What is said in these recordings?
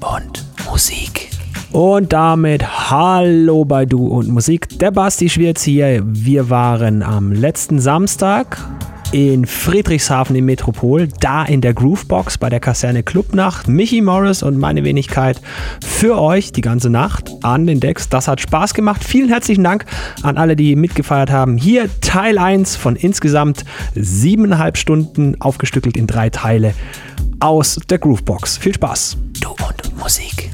und Musik. Und damit Hallo bei Du und Musik. Der Basti Schwierz hier. Wir waren am letzten Samstag in Friedrichshafen im Metropol, da in der Groovebox bei der Kaserne Clubnacht. Michi Morris und meine Wenigkeit für euch die ganze Nacht an den Decks. Das hat Spaß gemacht. Vielen herzlichen Dank an alle, die mitgefeiert haben. Hier Teil 1 von insgesamt siebeneinhalb Stunden, aufgestückelt in drei Teile aus der Groovebox. Viel Spaß. Du und Musik.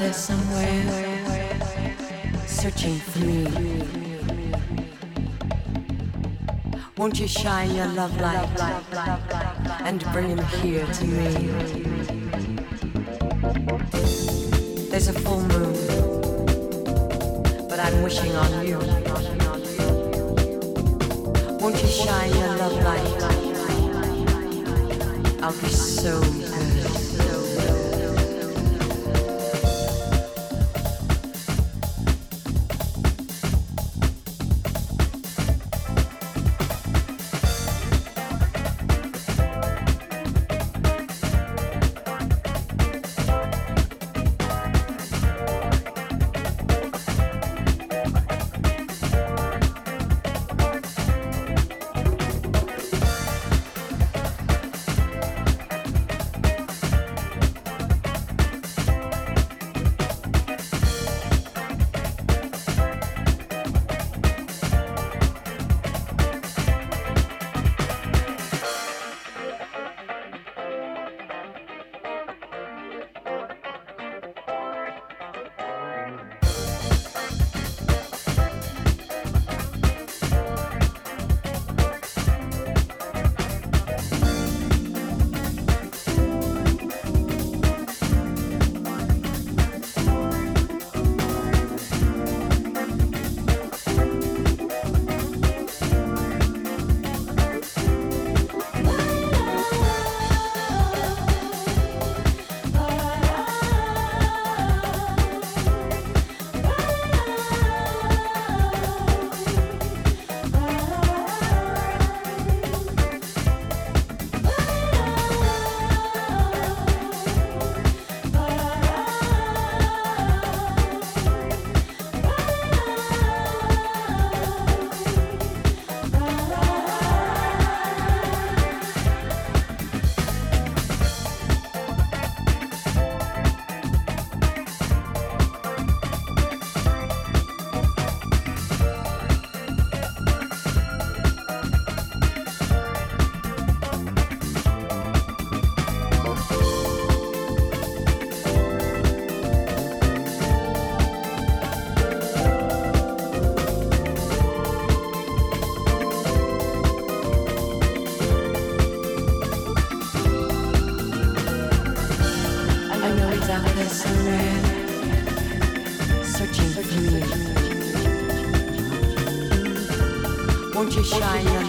There somewhere, searching for me. Won't you shine your love light and bring him here to me? There's a full moon, but I'm wishing on you. Won't you shine your love light? I'll be so You shine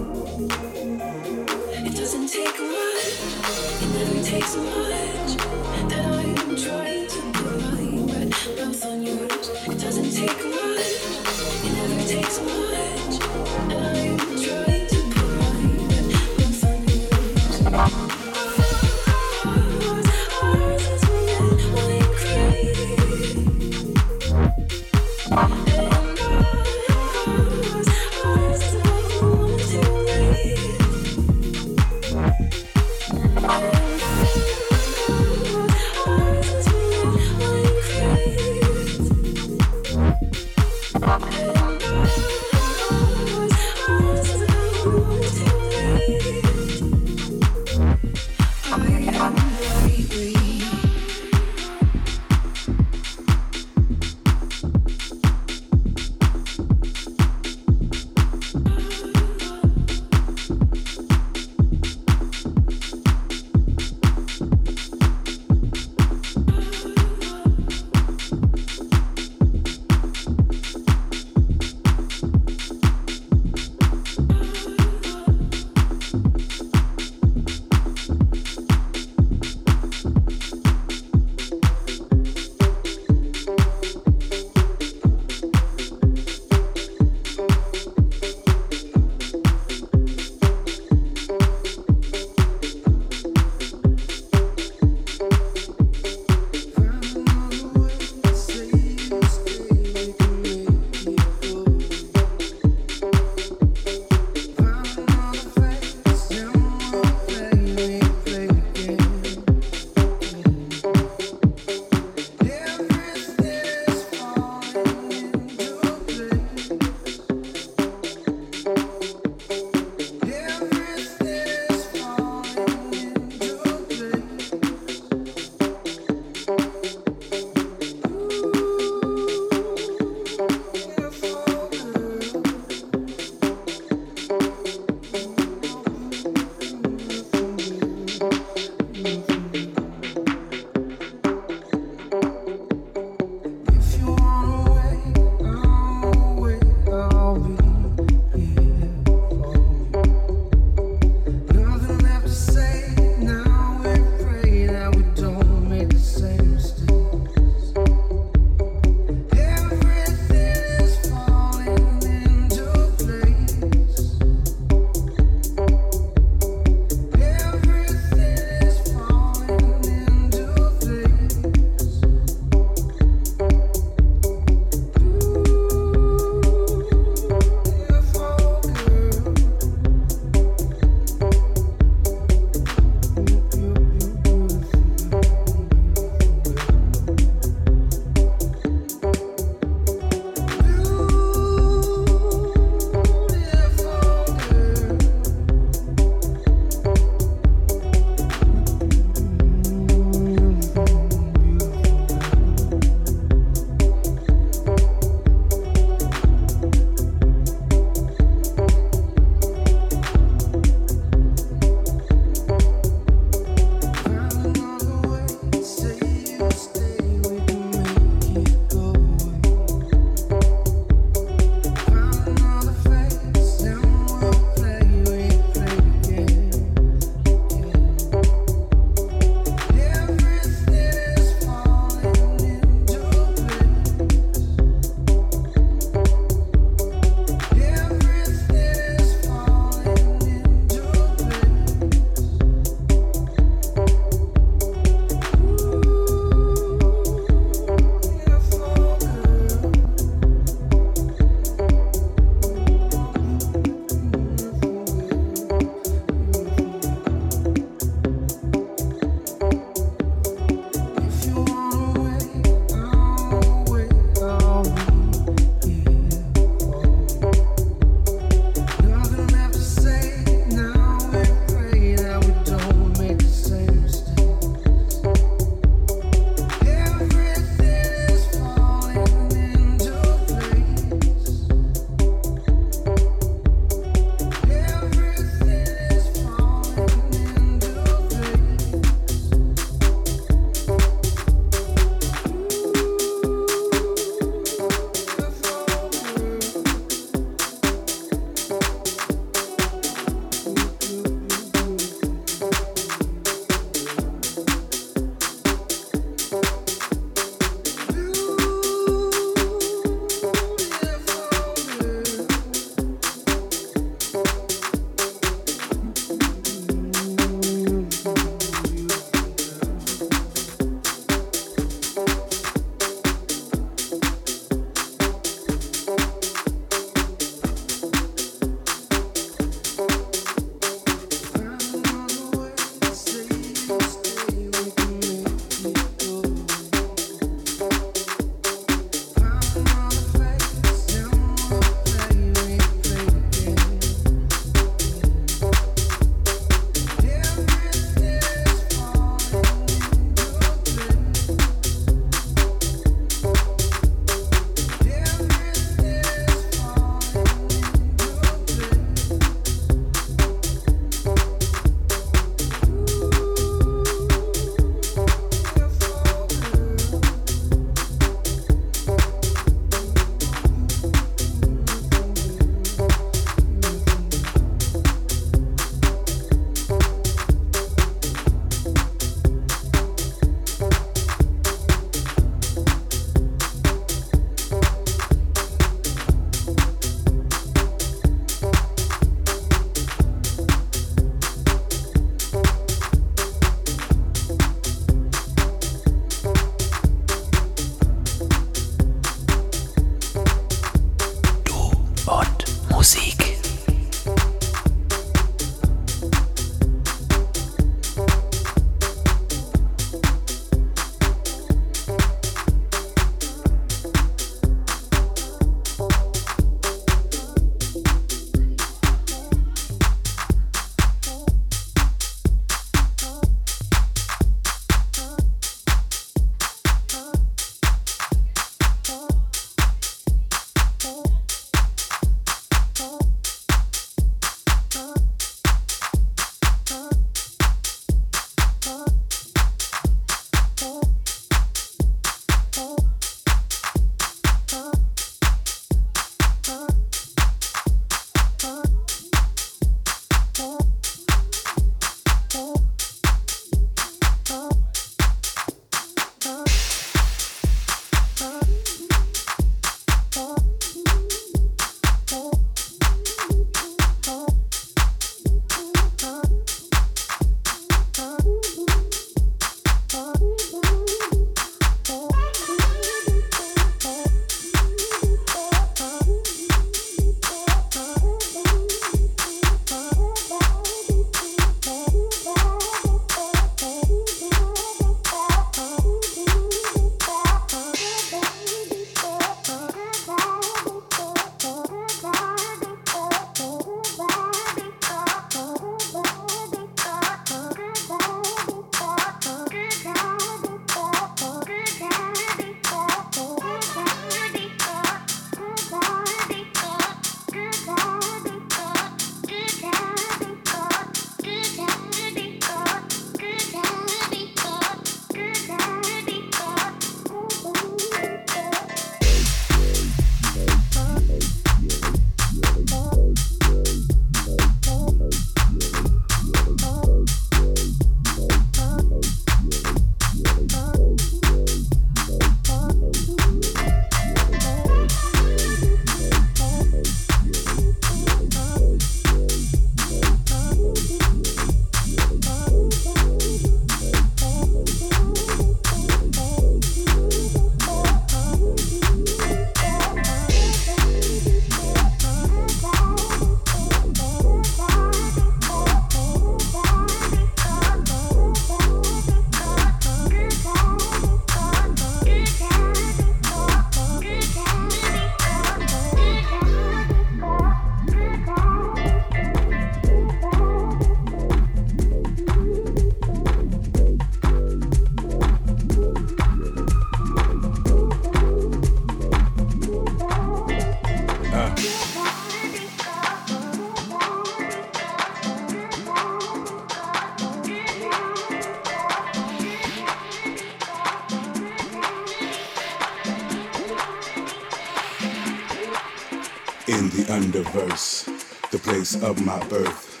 of my birth.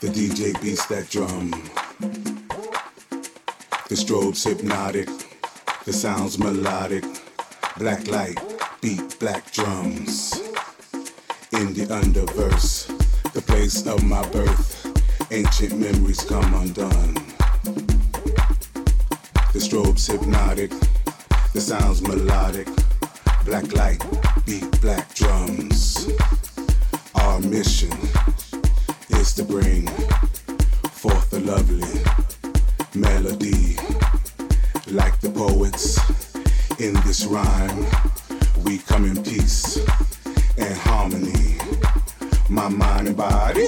The DJ beats that drum. The strobe's hypnotic, the sounds melodic. Black light, beat black drums. In the underverse, the place of my birth, ancient memories come undone. The strobe's hypnotic, the sounds melodic. Black light, beat black drums. Our mission in this rhyme, we come in peace and harmony. My mind and body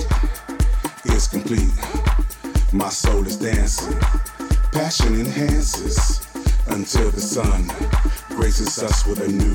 is complete. My soul is dancing. Passion enhances until the sun graces us with a new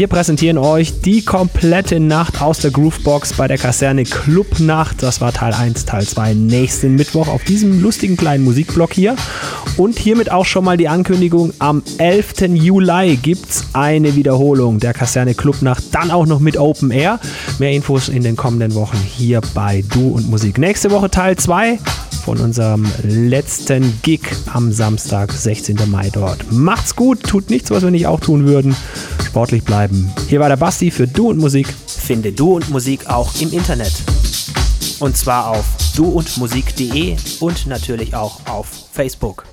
Wir präsentieren euch die komplette Nacht aus der Groovebox bei der Kaserne Clubnacht. Das war Teil 1, Teil 2 nächsten Mittwoch auf diesem lustigen kleinen Musikblock hier. Und hiermit auch schon mal die Ankündigung, am 11. Juli gibt es eine Wiederholung der Kaserne Clubnacht, dann auch noch mit Open Air. Mehr Infos in den kommenden Wochen hier bei Du und Musik. Nächste Woche Teil 2 von unserem letzten Gig am Samstag, 16. Mai dort. Macht's gut, tut nichts, was wir nicht auch tun würden. Sportlich bleiben. Hier war der Basti für Du und Musik. Finde Du und Musik auch im Internet. Und zwar auf duundmusik.de und natürlich auch auf Facebook.